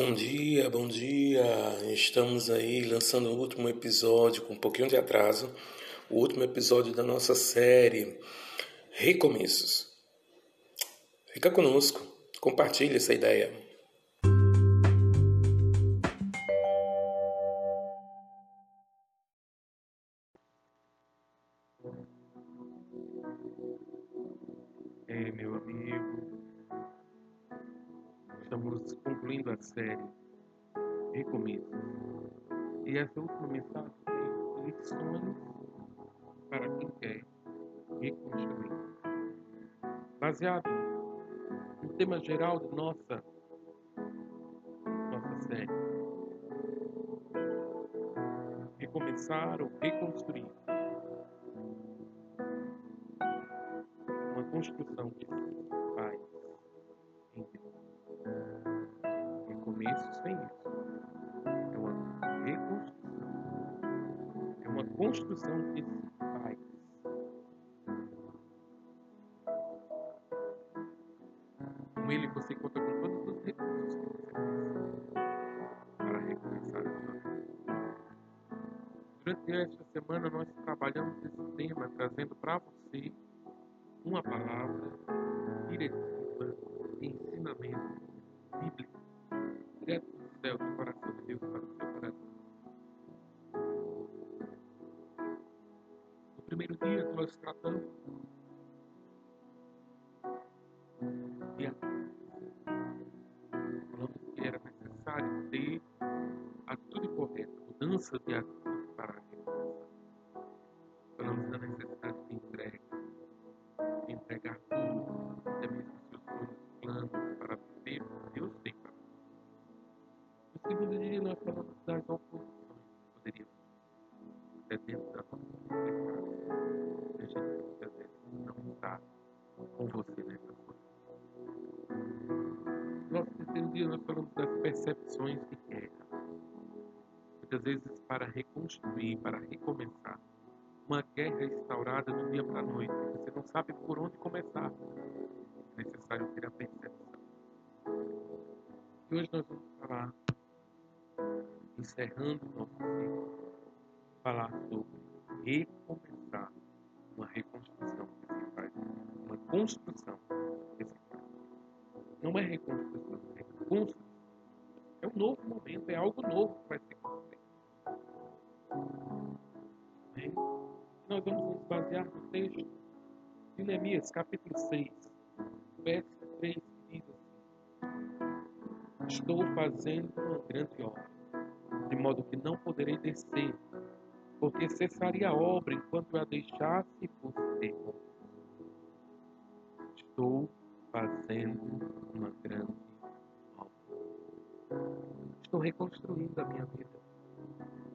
Bom dia, bom dia. Estamos aí lançando o último episódio com um pouquinho de atraso, o último episódio da nossa série Recomeços. Fica conosco, compartilhe essa ideia. Série Recomeço. E essa última mensagem tem lições para quem quer reconstruir. Baseado no tema geral de nossa, nossa série. Recomeçar ou reconstruir. Uma construção que construção que se faz. Com ele você conta com todos os recursos que você para recomeçar a sua vida. Durante esta semana nós trabalhamos esse tema trazendo para você uma palavra diretiva dia nós tratamos de atitude. Falamos que era necessário ter atitude correta, mudança de atitude dia nós falamos das percepções de guerra. Muitas vezes para reconstruir, para recomeçar. Uma guerra instaurada do dia para a noite. Você não sabe por onde começar. É necessário ter a percepção. E hoje nós vamos falar, encerrando o nosso ciclo, falar sobre recomeçar uma reconstrução que se faz. Uma construção Estou fazendo uma grande obra, de modo que não poderei descer, porque cessaria a obra enquanto eu a deixasse por tempo. Estou fazendo uma grande obra. Estou reconstruindo a minha vida.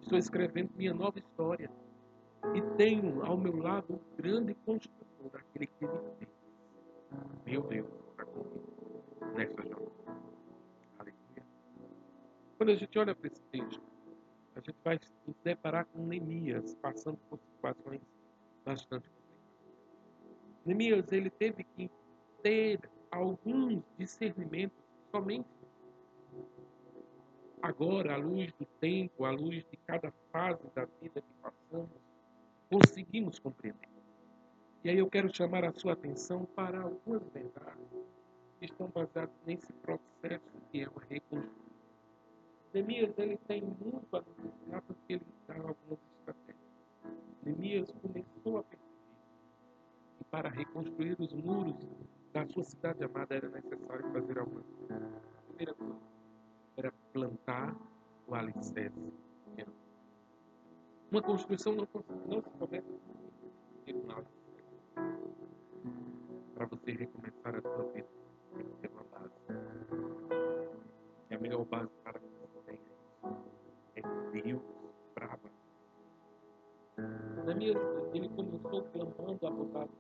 Estou escrevendo minha nova história. E tenho ao meu lado um grande construtor, aquele que me fez. Meu Deus, Quando a gente olha para esse texto, a gente vai se deparar com Neemias passando por situações bastante complicadas. Neemias, ele teve que ter alguns discernimentos somente agora, à luz do tempo, à luz de cada fase da vida que passamos, conseguimos compreender. E aí eu quero chamar a sua atenção para algumas verdades que estão baseadas nesse processo que é uma reconstrução. Neemias ele tem muito a nos ensinar porque ele dá algumas estratégias. Neemias começou a perceber que para reconstruir os muros da sua cidade amada era necessário fazer algumas coisas. A primeira coisa era plantar o alicerce. Uma construção não, não se começa com um alicerce. Para você recomeçar a sua vida, tem que ter uma base. E a melhor base para a Neemias, ele começou clamando a bondade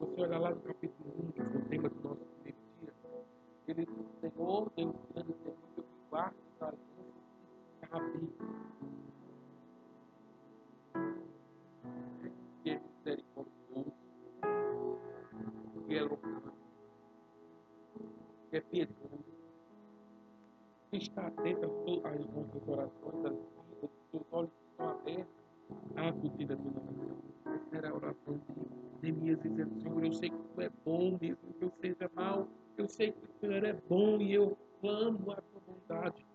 você olha lá no capítulo 1, que é o tema do nosso primeiro dia, ele diz, Senhor, Deus grande e terrível, que guarda os alianças que cabe. Que é misericordioso, que é louvado. que é piedoso, que está atento às nossas orações, às bom e eu clamo a tua bondade.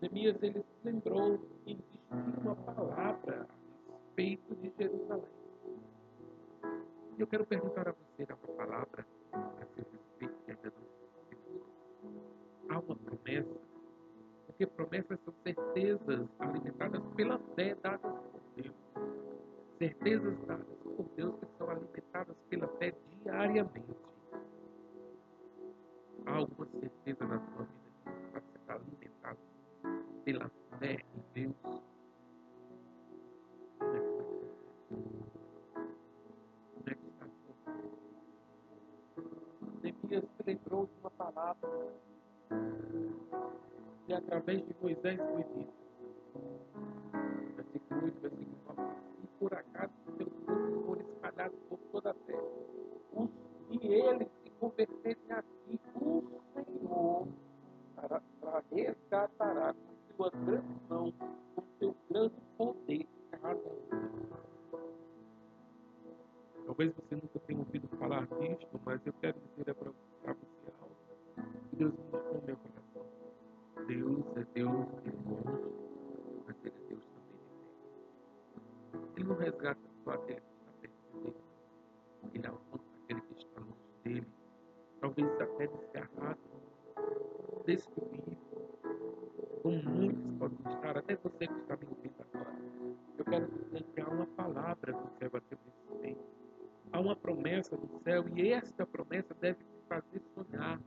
Neemias, ele se lembrou que existia uma palavra a respeito de Jerusalém. E eu quero perguntar a você uma palavra a seu respeito ainda não Há uma promessa, porque promessas são certezas alimentadas pela fé dadas por Deus. Certezas dadas por Deus que são alimentadas pela fé diariamente. Há alguma certeza na sua vida que está sendo alimentada pela fé em Deus? Como é que está? Neemias se lembrou de uma palavra que através de Moisés foi dita. Versículo 8, versículo 9. E por acaso seu povo for espalhado por toda a terra. E eles se converterem a resgatará com sua grande mão, com seu grande poder. Talvez você nunca tenha ouvido falar disto, mas eu quero dizer para você algo. Deus ministrou meu coração. Deus é Deus de bons, mas Ele é Deus também de. Ele não resgata só aquele que está perto dele. Ele alcança aquele que está longe dele. Talvez até desgarrado, desferido, como muitos podem estar, até você que está me ouvindo agora. Eu quero dizer que há uma palavra do céu a teu respeito. Há uma promessa do céu e esta promessa deve te fazer sonhar,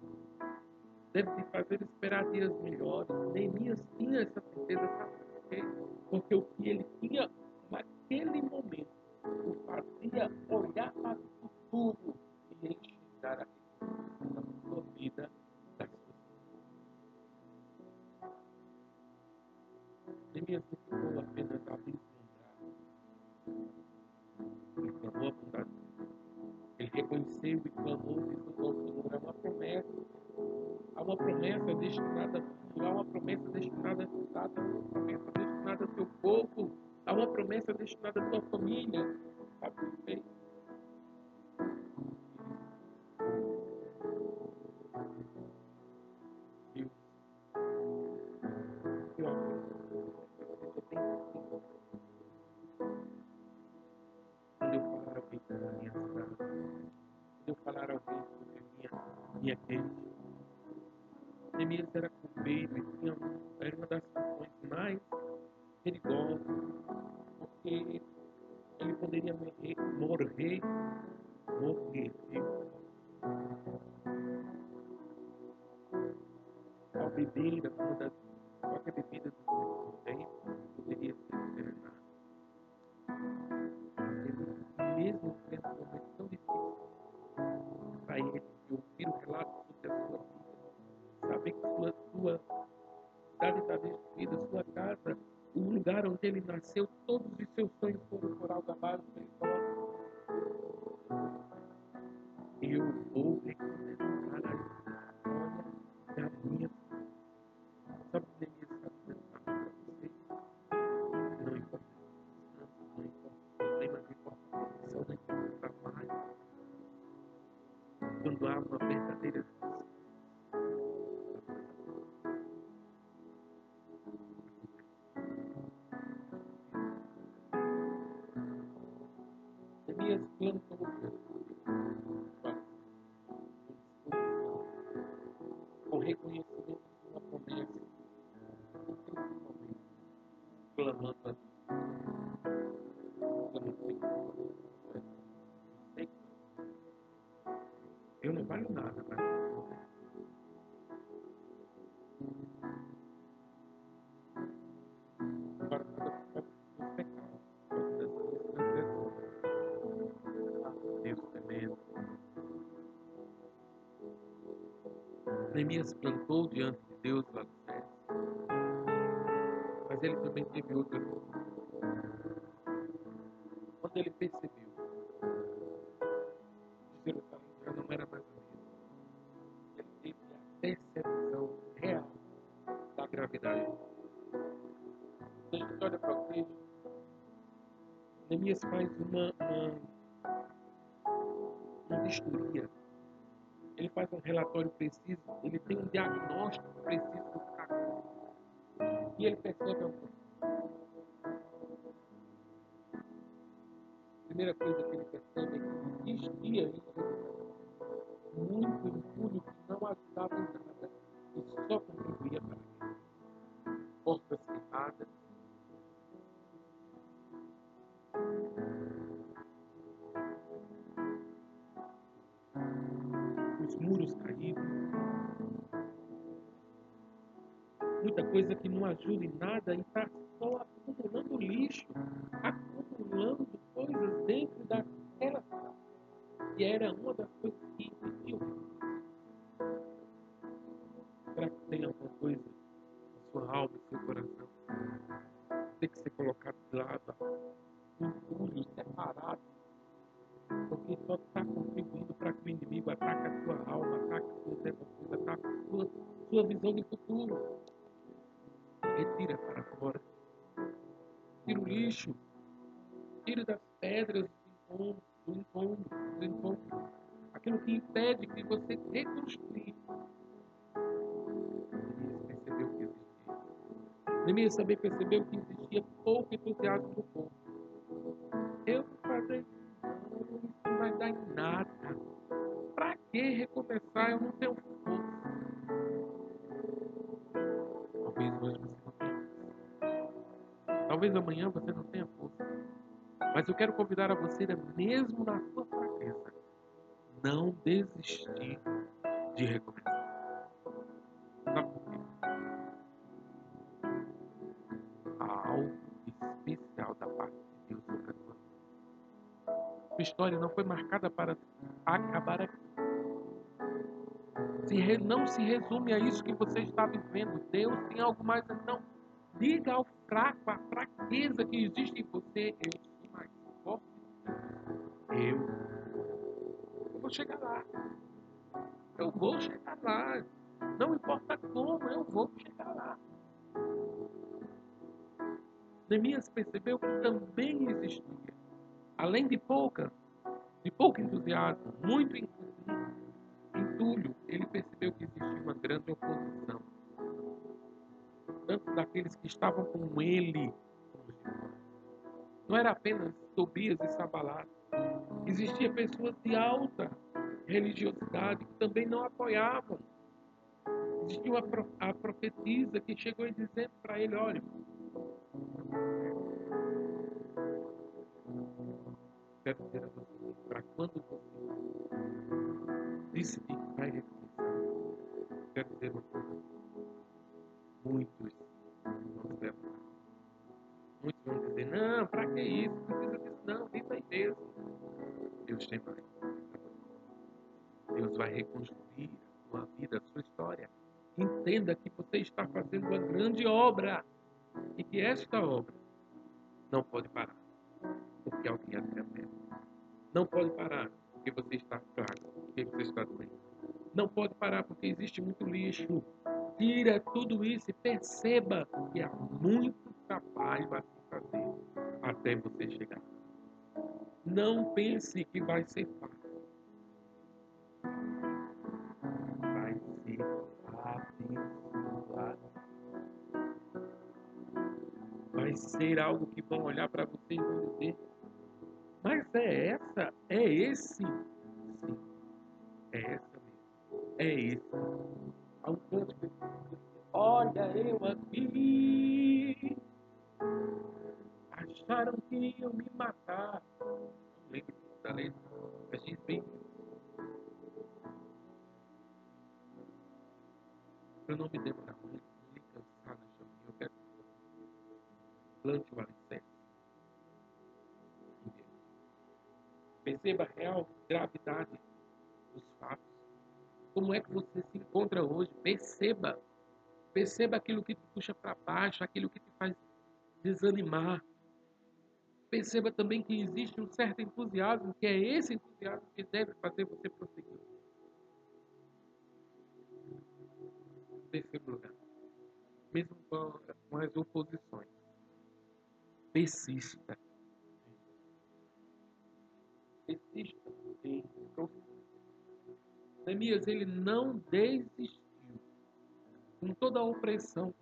deve te fazer esperar dias melhores. Neemias tinha essa certeza, sabe por quê? Porque o que ele promessa destinada à tua família. Sabe o das qualquer bebida do tempo poderia ser envenenada. Mesmo sendo um momento tão difícil para ele de ouvir o relato sobre a sua vida, saber que sua, sua cidade está destruída, sua casa, o lugar onde ele nasceu, todos Neemias plantou diante de Deus no céu mas ele também teve outra coisa. Quando ele percebeu um relatório preciso, ele tem um diagnóstico preciso do que está. E ele percebe alguma coisa. A primeira coisa que ele percebe é que existia em muito entulho que não ajudava em nada e só contribuía para a Portas cerradas, muros caídos, muita coisa que não ajuda em nada e está só acumulando lixo, acumulando coisas dentro daquela casa. E era Tira o lixo. Tira das pedras do encontro, do encontro. Aquilo que impede que você reconstrua. Neemias percebeu que existia. Neemias também percebeu que existia pouco entusiasmo do povo. Eu vou fazer isso, isso não vai dar em nada. Para que recomeçar? Eu não tenho Talvez amanhã você não tenha força. Mas eu quero convidar a você, mesmo na sua fraqueza, não desistir de recomeçar. Sabe por quê? Há algo especial da parte de Deus sobre a sua história não foi marcada para acabar aqui. Se re- não se resume a isso que você está vivendo. Deus tem algo mais. Então, diga ao fraco, à fraqueza que existe em você. Eu sou mais forte. Eu. Vou chegar lá. Eu vou chegar lá. Não importa como, eu vou chegar lá. Neemias percebeu que também existia, além de pouca, de pouco entusiasmo, muito en- entulho, ele percebeu que existia uma grande oposição. Tanto daqueles que estavam com ele, não era apenas Tobias e Sabalat. Existia pessoas de alta religiosidade que também não apoiavam. Existia pro- a profetisa que chegou e dizendo para ele, olha, a para quando você decidir que vai recomeçar, quero dizer uma coisa, muitos não, para que isso? Não precisa disso, não, viva aí mesmo. Deus tem mais. Deus vai reconstruir a sua vida, a sua história. Entenda que você está fazendo uma grande obra e que esta obra não pode parar, porque alguém a atrapalha. Não pode parar porque você está fraco, porque você está doente. Não pode parar porque existe muito lixo. Tira tudo isso e perceba que há muito trabalho a se fazer até você chegar. Não pense que vai ser fácil. Vai ser abençoado. Vai ser algo que vão olhar para você e vão dizer: Mas é essa? É esse? Acharam que iam me matar. Não lembro da letra. Mas Eu não me demorar muito, me cansar no caminho. Eu quero que plante o alicerce. Perceba a real gravidade dos fatos. Como é que você se encontra hoje? Perceba. Perceba aquilo que te puxa para baixo, aquilo que te faz desanimar. Perceba também que existe um certo entusiasmo, que é esse entusiasmo que deve fazer você prosseguir. Terceiro lugar, mesmo com, com as oposições, persista. persista em. Neemias, ele não desistiu. Com toda a opressão,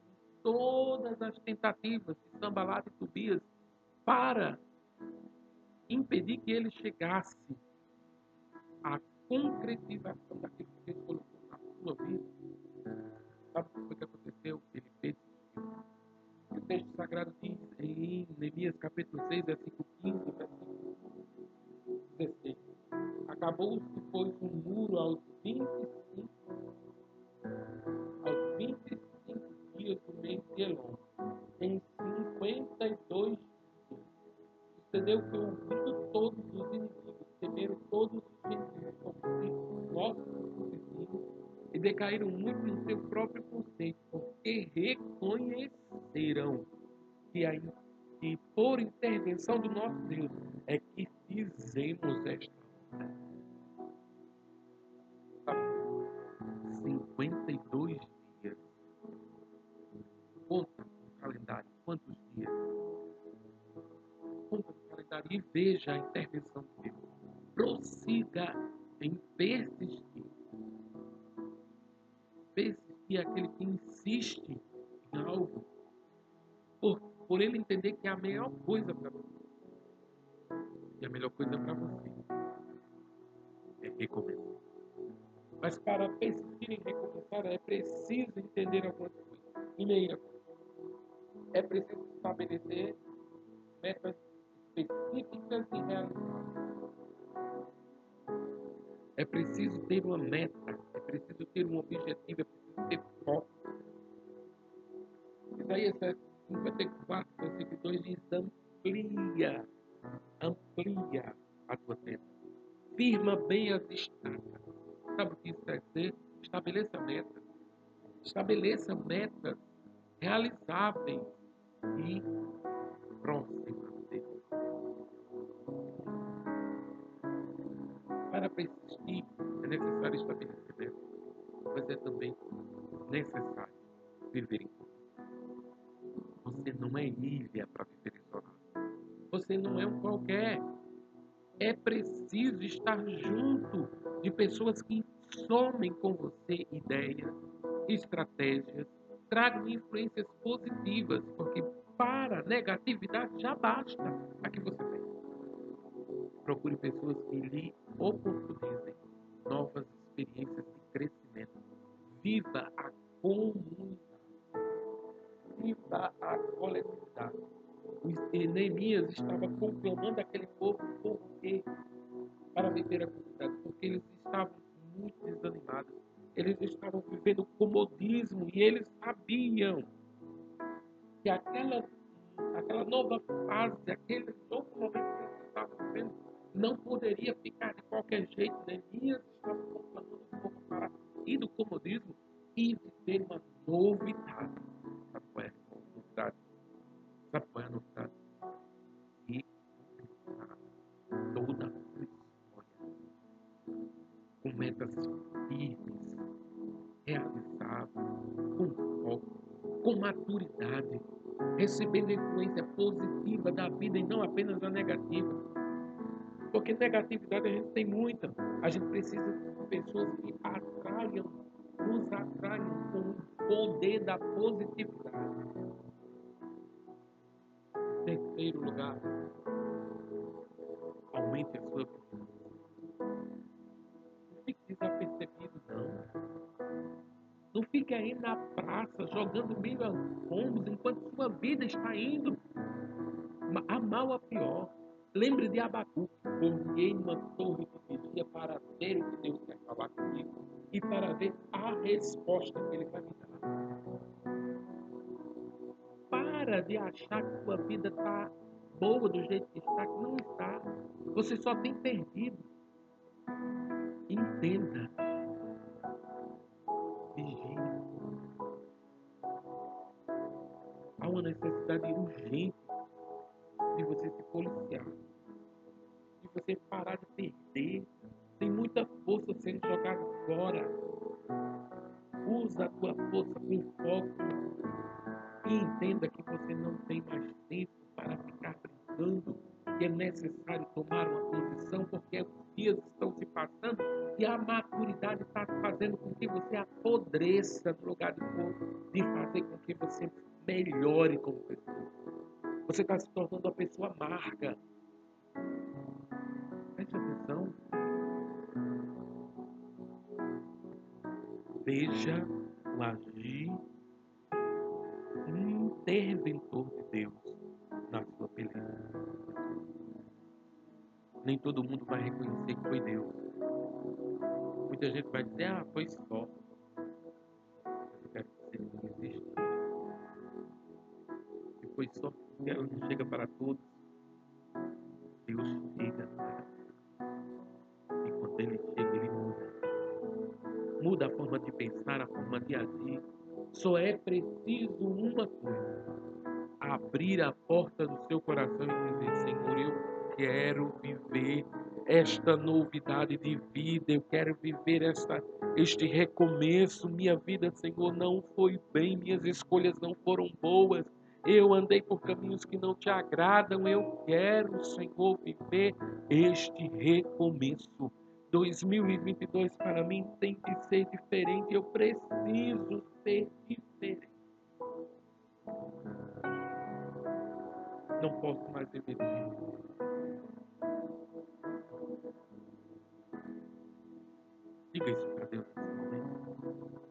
todas as tentativas de Sambalat e Tobias para impedir que ele chegasse à concretização daquilo que Deus colocou na sua vida. Sabe o que foi que aconteceu? Ele persistiu. O texto sagrado diz em Neemias capítulo 6, versículo 15, versículo 16. Acabou-se, pois, um muro aos 25, aos 25 dias do mês de Elon, em 52 entendeu? Que o mundo todos os inimigos, temeram todos os inimigos, como se inimigos, e decaíram muito no seu próprio conceito, porque reconheceram que, aí, que por intervenção do nosso Deus é que fizemos esta 50 veja a intervenção de Deus. Prossiga em persistir. Persistir é aquele que insiste em algo por, por ele entender que é a melhor coisa para você. E a melhor coisa para você é recomeçar. Mas para persistir em recomeçar é preciso entender algumas coisas. Primeira coisa, é preciso estabelecer metas específicas e realizáveis. É preciso ter uma meta, é preciso ter um objetivo, é preciso ter foco. Isaías 54, versículo 2 diz: amplia, amplia a tua tenda, firma bem as estacas. Sabe o que isso quer dizer? Estabeleça metas. Estabeleça metas realizáveis Para persistir, é necessário estabelecer mas é também necessário viver em Você não é ilha para viver isolado. Você não é um qualquer. É preciso estar junto de pessoas que somem com você ideias, estratégias, tragam influências positivas, porque para negatividade já basta a que você tem. Procure pessoas que lhe oportunizem novas experiências de crescimento. Viva a comunidade. Viva a coletividade. O Neemias estava conclamando aquele povo por quê? Para viver a comunidade, porque eles estavam muito desanimados. Eles estavam vivendo comodismo e eles sabiam que aquela, aquela nova fase, aquele novo momento que eles estavam vivendo, não poderia ficar qualquer jeito. Neemias negatividade a gente tem muita. A gente precisa de pessoas que atraiam, nos atraiam com o poder da positividade. Terceiro lugar, aumente a sua vigilância. Não fique desapercebido, não. Não fique aí na praça jogando mil pombos enquanto sua vida está indo a mal a pior. Lembre de Abacu. Olhei numa torre de vigia para ver o que Deus quer falar comigo e para ver a resposta que Ele vai me dar. Para de achar que sua vida está boa do jeito que está, que não está. Você só tem perdido. De perder. Tem muita força sendo jogada fora. Usa a tua força com foco. E entenda que você não tem mais tempo para ficar brincando. Que é necessário tomar uma posição, porque passando e a maturidade está fazendo com que você apodreça no lugar de, de fazer com que você melhore como pessoa. Você está se tornando Veja o agir interventor de Deus na sua beleza. Nem todo mundo vai reconhecer que foi Deus. Muita gente vai dizer, ah, foi só. Eu quero não existe. Se foi só, ela não chega para todos. Esta novidade de vida, eu quero viver esta, este recomeço. Minha vida, Senhor, não foi bem, minhas escolhas não foram boas. Eu andei por caminhos que não te agradam. Eu quero, Senhor, viver este recomeço. 2022 para mim tem que ser diferente. Eu preciso ser diferente. Não posso mais viver Diga isso para Deus nesse momento.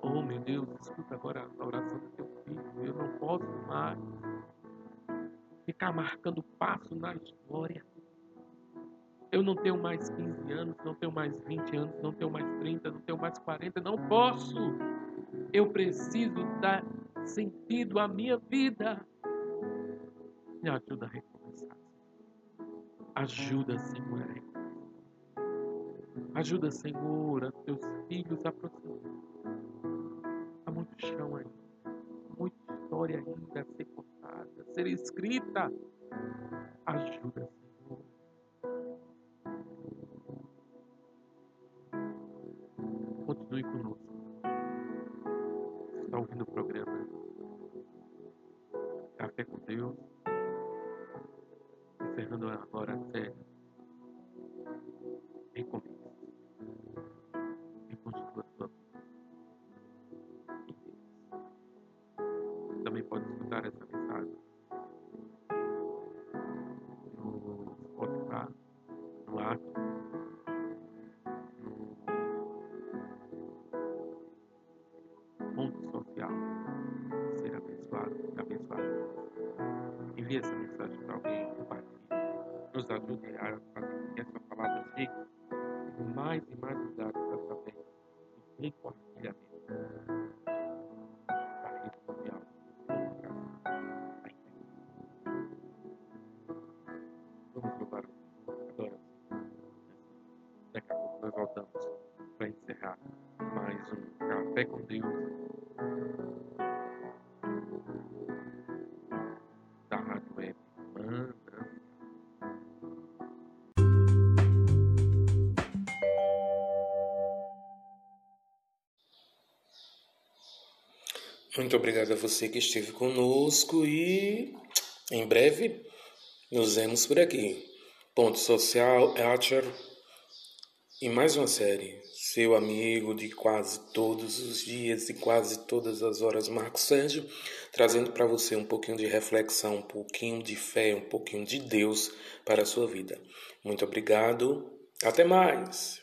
Oh, meu Deus, escuta agora a oração do teu filho. Eu não posso mais ficar marcando passo na história. Eu não tenho mais 15 anos, não tenho mais 20 anos, não tenho mais 30, não tenho mais 40, não posso. Eu preciso dar sentido à minha vida. Me ajuda a recomeçar. Ajuda, Senhor, a recomeçar. Ajuda, Senhor, a teus filhos a aproximar. Há muito chão ainda, muita história ainda a ser contada, a ser escrita. Ajuda, Nos ajude a fazer que essa palavra chegue mais e mais lugares através do compartilhamento da rede social. Vamos louvar o Adora. Daqui a nós voltamos para encerrar mais um Café com Deus Muito obrigado a você que esteve conosco e em breve nos vemos por aqui. Ponto Social, Archer e mais uma série. Seu amigo de quase todos os dias e quase todas as horas, Marcos Sérgio, trazendo para você um pouquinho de reflexão, um pouquinho de fé, um pouquinho de Deus para a sua vida. Muito obrigado. Até mais!